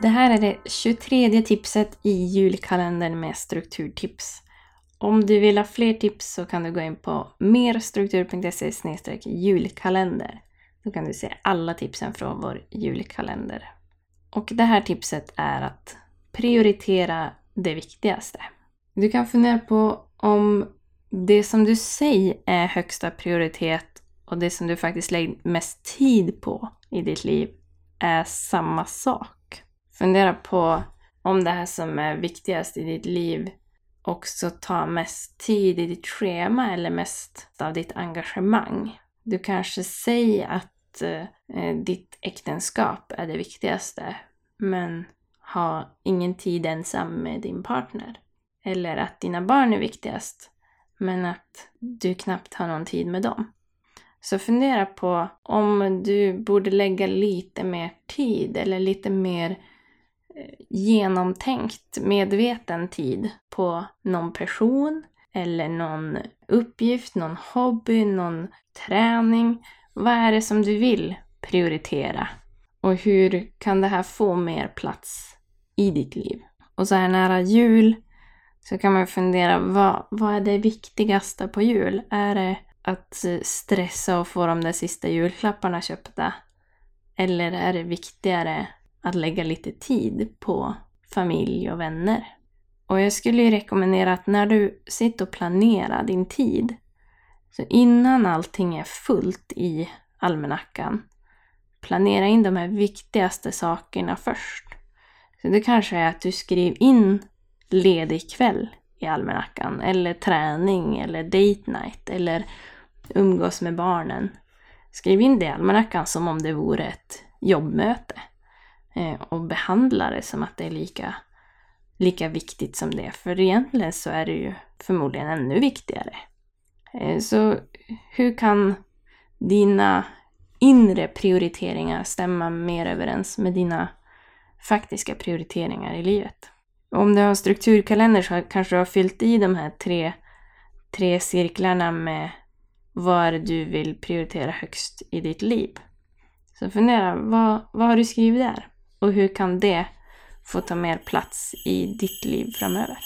Det här är det 23 tipset i julkalendern med strukturtips. Om du vill ha fler tips så kan du gå in på merstruktur.se julkalender. Då kan du se alla tipsen från vår julkalender. Och det här tipset är att prioritera det viktigaste. Du kan fundera på om det som du säger är högsta prioritet och det som du faktiskt lägger mest tid på i ditt liv är samma sak. Fundera på om det här som är viktigast i ditt liv också tar mest tid i ditt schema eller mest av ditt engagemang. Du kanske säger att eh, ditt äktenskap är det viktigaste, men har ingen tid ensam med din partner. Eller att dina barn är viktigast, men att du knappt har någon tid med dem. Så fundera på om du borde lägga lite mer tid eller lite mer eh, genomtänkt, medveten tid på någon person eller någon uppgift, någon hobby, någon träning. Vad är det som du vill prioritera? Och hur kan det här få mer plats i ditt liv? Och så här nära jul så kan man fundera, vad, vad är det viktigaste på jul? Är det att stressa och få de där sista julklapparna köpta? Eller är det viktigare att lägga lite tid på familj och vänner? Och jag skulle ju rekommendera att när du sitter och planerar din tid, så innan allting är fullt i almanackan, planera in de här viktigaste sakerna först. Så det kanske är att du skriver in ledig kväll i almanackan, eller träning, eller date night, eller umgås med barnen. Skriv in det i almanackan som om det vore ett jobbmöte. Eh, och behandla det som att det är lika, lika viktigt som det. För egentligen så är det ju förmodligen ännu viktigare. Eh, så hur kan dina inre prioriteringar stämma mer överens med dina faktiska prioriteringar i livet? Om du har strukturkalender så kanske du har fyllt i de här tre, tre cirklarna med vad du vill prioritera högst i ditt liv. Så fundera, vad, vad har du skrivit där? Och hur kan det få ta mer plats i ditt liv framöver?